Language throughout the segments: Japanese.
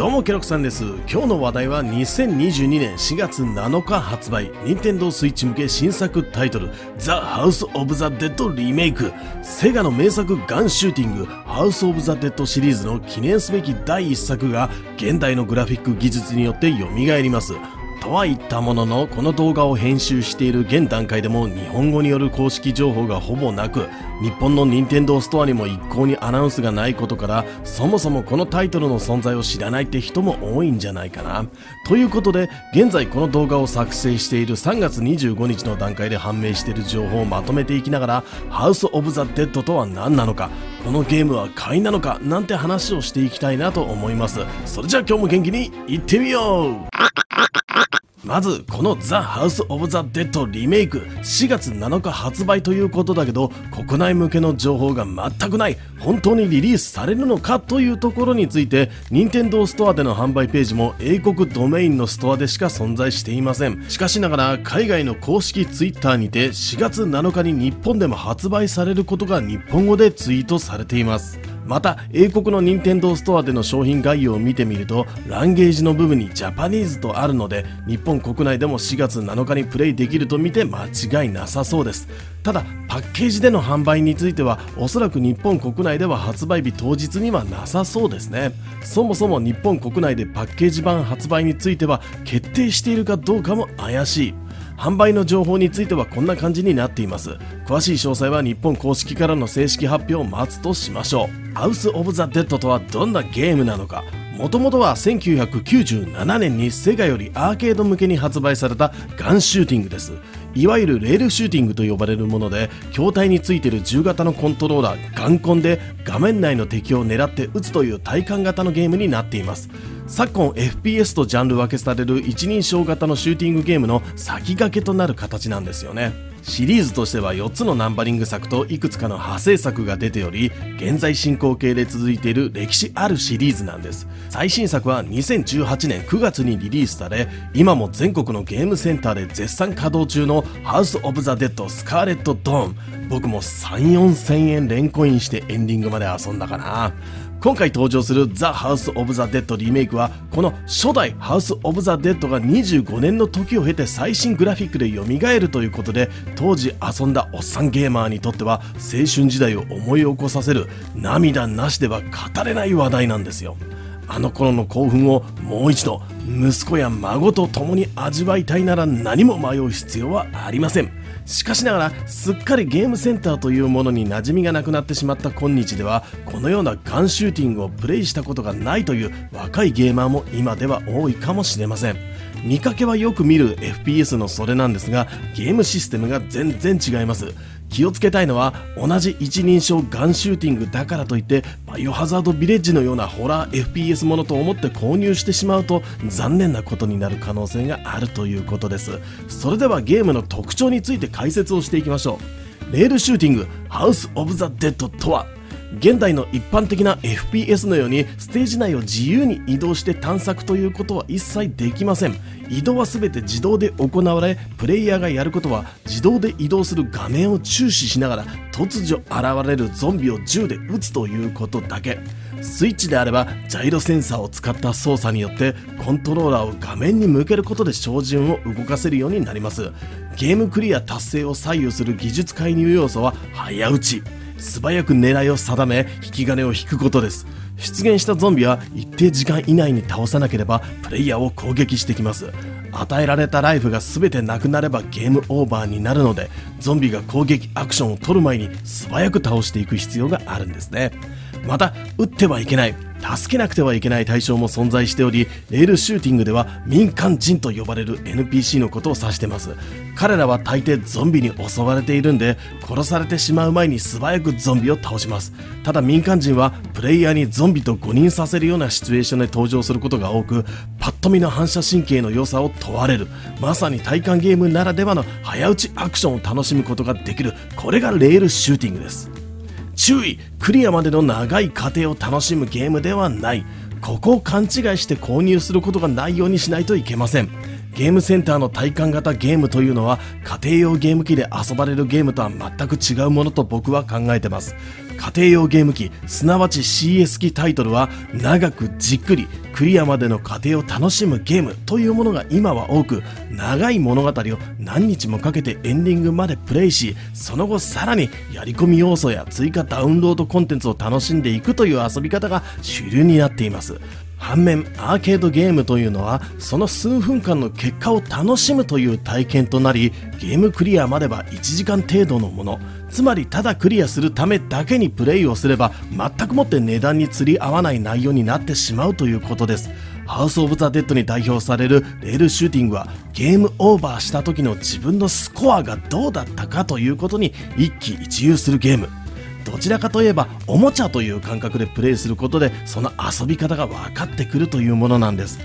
どうもケロクさんです。今日の話題は2022年4月7日発売任天堂スイッチ向け新作タイトル。ザ・ハウス・オブ・ザ・デッド・リメイク。セガの名作ガンシューティング。ハウス・オブ・ザ・デッドシリーズの記念すべき第1作が現代のグラフィック技術によって蘇ります。とは言ったもののこの動画を編集している現段階でも日本語による公式情報がほぼなく日本の任天堂ストアにも一向にアナウンスがないことからそもそもこのタイトルの存在を知らないって人も多いんじゃないかな。ということで現在この動画を作成している3月25日の段階で判明している情報をまとめていきながらハウス・オブ・ザ・デッドとは何なのかこのゲームは買いなのかなんて話をしていきたいなと思います。それじゃあ今日も元気にいってみよう!まずこのザ・ハウス・オブ・ザ・デッドリメイク。4月7日発売ということだけど国内向けの情報が全くない。本当にリリースされるのかというところについて任天堂ストアでの販売ページも英国ドメインのストアでしか存在していません。しかしながら海外の公式ツイッターにて4月7日に日本でも発売されることが日本語でツイートされています。また英国の任天堂ストアでの商品概要を見てみるとランゲージの部分にジャパニーズとあるので日本国内でも4月7日にプレイできると見て間違いなさそうです。ただパッケージでの販売についてはおそらく日本国内では発売日当日にはなさそうですね。そもそも日本国内でパッケージ版発売については決定しているかどうかも怪しい。販売の情報についてはこんな感じになっています。詳しい詳細は日本公式からの正式発表を待つとしましょう。ハウス・オブ・ザ・デッドとはどんなゲームなのか。もともとは1997年にセガよりアーケード向けに発売されたガンシューティングです。いわゆるレールシューティングと呼ばれるもので筐体についている銃型のコントローラーガンコンで画面内の敵を狙って撃つという体感型のゲームになっています。昨今 FPS とジャンル分けされる一人称型のシューティングゲームの先駆けとなる形なんですよね。シリーズとしては4つのナンバリング作といくつかの派生作が出ており現在進行形で続いている歴史あるシリーズなんです。最新作は2018年9月にリリースされ今も全国のゲームセンターで絶賛稼働中のハウス・オブ・ザ・デッド・スカーレット・ドーン僕も3 4千円連コインしてエンディングまで遊んだかな。今回登場するザ・ハウス・オブ・ザ・デッドリメイクはこの初代ハウス・オブ・ザ・デッドが25年の時を経て最新グラフィックで蘇るということで当時遊んだおっさんゲーマーにとっては青春時代を思い起こさせる涙なしでは語れない話題なんですよ。あの頃の興奮をもう一度息子や孫と共に味わいたいなら何も迷う必要はありません。しかしながらすっかりゲームセンターというものに馴染みがなくなってしまった今日ではこのようなガンシューティングをプレイしたことがないという若いゲーマーも今では多いかもしれません。見かけはよく見る FPS のそれなんですがゲームシステムが全然違います。気をつけたいのは同じ一人称ガンシューティングだからといってバイオハザードビレッジのようなホラー FPS ものと思って購入してしまうと残念なことになる可能性があるということです。それではゲームの特徴について解説をしていきましょう。レールシューティングハウス・オブ・ザ・デッドとは現代の一般的な FPS のようにステージ内を自由に移動して探索ということは一切できません。移動は全て自動で行われプレイヤーがやることは自動で移動する画面を注視しながら突如現れるゾンビを銃で撃つということだけ。スイッチであればジャイロセンサーを使った操作によってコントローラーを画面に向けることで照準を動かせるようになります。ゲームクリア達成を左右する技術介入要素は早打ち。素早く狙いを定め引き金を引くことです。出現したゾンビは一定時間以内に倒さなければプレイヤーを攻撃してきます。与えられたライフが全てなくなればゲームオーバーになるのでゾンビが攻撃アクションを取る前に素早く倒していく必要があるんですね。また撃ってはいけない。助けなくてはいけない対象も存在しておりレールシューティングでは民間人と呼ばれる NPC のことを指してます。彼らは大抵ゾンビに襲われているんで殺されてしまう前に素早くゾンビを倒します。ただ民間人はプレイヤーにゾンビと誤認させるようなシチュエーションで登場することが多くパッと見の反射神経の良さを問われる。まさに体感ゲームならではの早打ちアクションを楽しむことができる。これがレールシューティングです。注意。クリアまでの長い過程を楽しむゲームではない。ここを勘違いして購入することがないようにしないといけません。ゲームセンターの体感型ゲームというのは家庭用ゲーム機で遊ばれるゲームとは全く違うものと僕は考えてます。家庭用ゲーム機すなわち CS 機タイトルは長くじっくりクリアまでの過程を楽しむゲームというものが今は多く長い物語を何日もかけてエンディングまでプレイしその後さらにやり込み要素や追加ダウンロードコンテンツを楽しんでいくという遊び方が主流になっています。反面アーケードゲームというのはその数分間の結果を楽しむという体験となりゲームクリアまでは1時間程度のもの。つまりただクリアするためだけにプレイをすれば全くもって値段に釣り合わない内容になってしまうということです。ハウス・オブ・ザ・デッドに代表されるレールシューティングはゲームオーバーした時の自分のスコアがどうだったかということに一喜一憂するゲーム。どちらかといえばおもちゃという感覚でプレイすることでその遊び方が分かってくるというものなんです。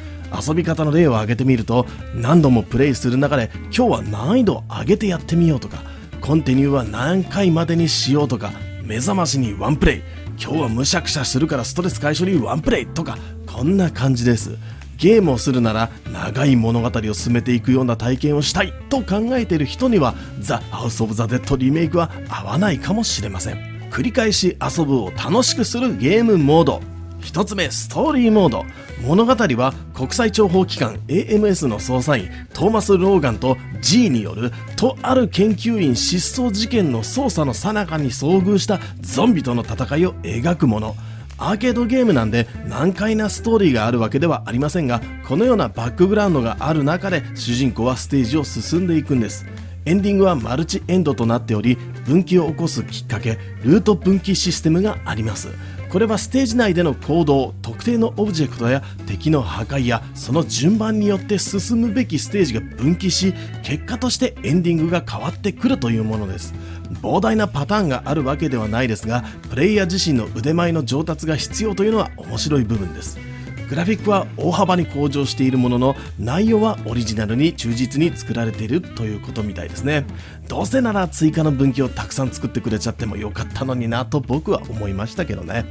遊び方の例を挙げてみると何度もプレイする中で今日は難易度を上げてやってみようとかコンティニューは何回までにしようとか目覚ましにワンプレイ今日はむしゃくしゃするからストレス解消にワンプレイとかこんな感じです。ゲームをするなら長い物語を進めていくような体験をしたいと考えている人にはザ・ハウス・オブ・ザ・デッドリメイクは合わないかもしれません。繰り返し遊ぶを楽しくするゲームモード。1つ目ストーリーモード。物語は国際諜報機関 AMS の捜査員トーマス・ローガンと G によるとある研究員失踪事件の捜査の最中に遭遇したゾンビとの戦いを描くもの。アーケードゲームなんで難解なストーリーがあるわけではありませんがこのようなバックグラウンドがある中で主人公はステージを進んでいくんです。エンディングはマルチエンドとなっており分岐を起こすきっかけルート分岐システムがあります。これはステージ内での行動特定のオブジェクトや敵の破壊やその順番によって進むべきステージが分岐し結果としてエンディングが変わってくるというものです。膨大なパターンがあるわけではないですがプレイヤー自身の腕前の上達が必要というのは面白い部分です。グラフィックは大幅に向上しているものの内容はオリジナルに忠実に作られているということみたいですね。どうせなら追加の分岐をたくさん作ってくれちゃってもよかったのになと僕は思いましたけどね。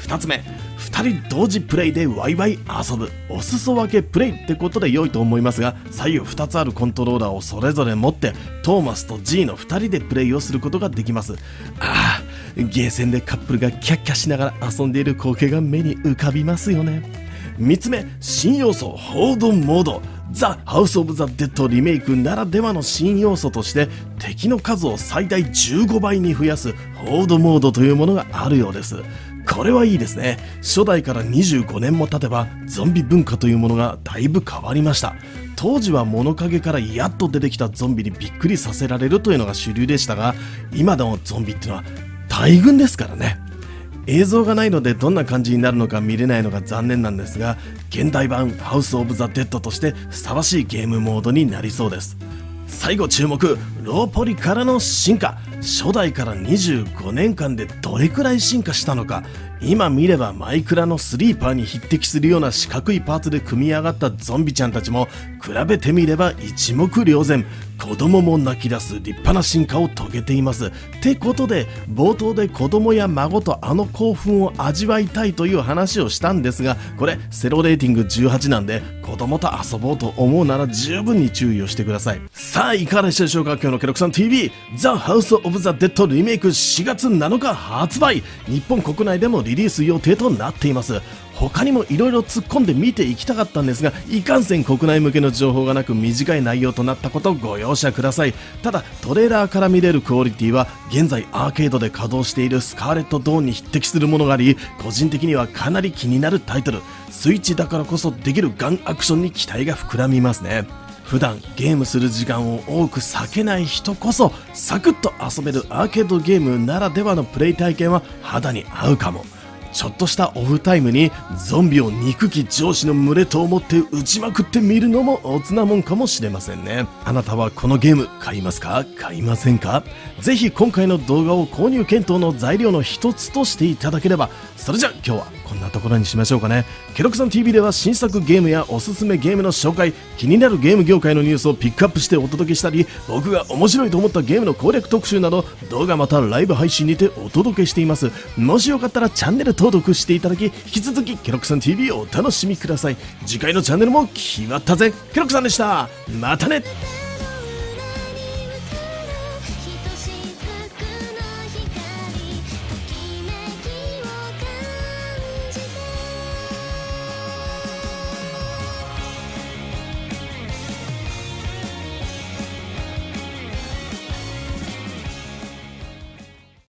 2つ目2人同時プレイでワイワイ遊ぶ。お裾分けプレイってことで良いと思いますが左右2つあるコントローラーをそれぞれ持ってトーマスと G の2人でプレイをすることができます。ああゲーセンでカップルがキャッキャしながら遊んでいる光景が目に浮かびますよね。3つ目新要素ホードモード。ザ・ハウス・オブ・ザ・デッドリメイクならではの新要素として敵の数を最大15倍に増やすホードモードというものがあるようです。これはいいですね。初代から25年も経てばゾンビ文化というものがだいぶ変わりました。当時は物陰からやっと出てきたゾンビにびっくりさせられるというのが主流でしたが今でもゾンビってのは大群ですからね。映像がないのでどんな感じになるのか見れないのが残念なんですが現代版ハウス・オブ・ザ・デッドとしてふさわしいゲームモードになりそうです。最後注目ローポリからの進化。初代から25年間でどれくらい進化したのか。今見ればマイクラのスリーパーに匹敵するような四角いパーツで組み上がったゾンビちゃんたちも比べてみれば一目瞭然子供も泣き出す立派な進化を遂げています。ってことで冒頭で子供や孫とあの興奮を味わいたいという話をしたんですがこれセロレーティング18なんで子供と遊ぼうと思うなら十分に注意をしてください。さあいかがでしたでしょうか今日のケロクさん TV The House of the Dead リメイク4月7日発売。日本国内でもリリリース予定となっています。他にも色々突っ込んで見ていきたかったんですがいかんせん国内向けの情報がなく短い内容となったことをご容赦ください。ただトレーラーから見れるクオリティは現在アーケードで稼働しているスカーレット・ドーンに匹敵するものがあり個人的にはかなり気になるタイトル。スイッチだからこそできるガンアクションに期待が膨らみますね。普段ゲームする時間を多く避けない人こそサクッと遊べるアーケードゲームならではのプレイ体験は肌に合うかも。ちょっとしたオフタイムにゾンビを憎き上司の群れと思って撃ちまくってみるのもおつなもんかもしれませんね。あなたはこのゲーム買いますか？買いませんか？ぜひ今回の動画を購入検討の材料の一つとしていただければ。それじゃ今日はこんなところにしましょうかね。ケロクさん TV では新作ゲームやおすすめゲームの紹介気になるゲーム業界のニュースをピックアップしてお届けしたり僕が面白いと思ったゲームの攻略特集など動画またライブ配信にてお届けしています。もしよかったらチャンネル登録していただき引き続きケロクさん TV をお楽しみください。次回のチャンネルも決まったぜ。ケロクさんでした。またね。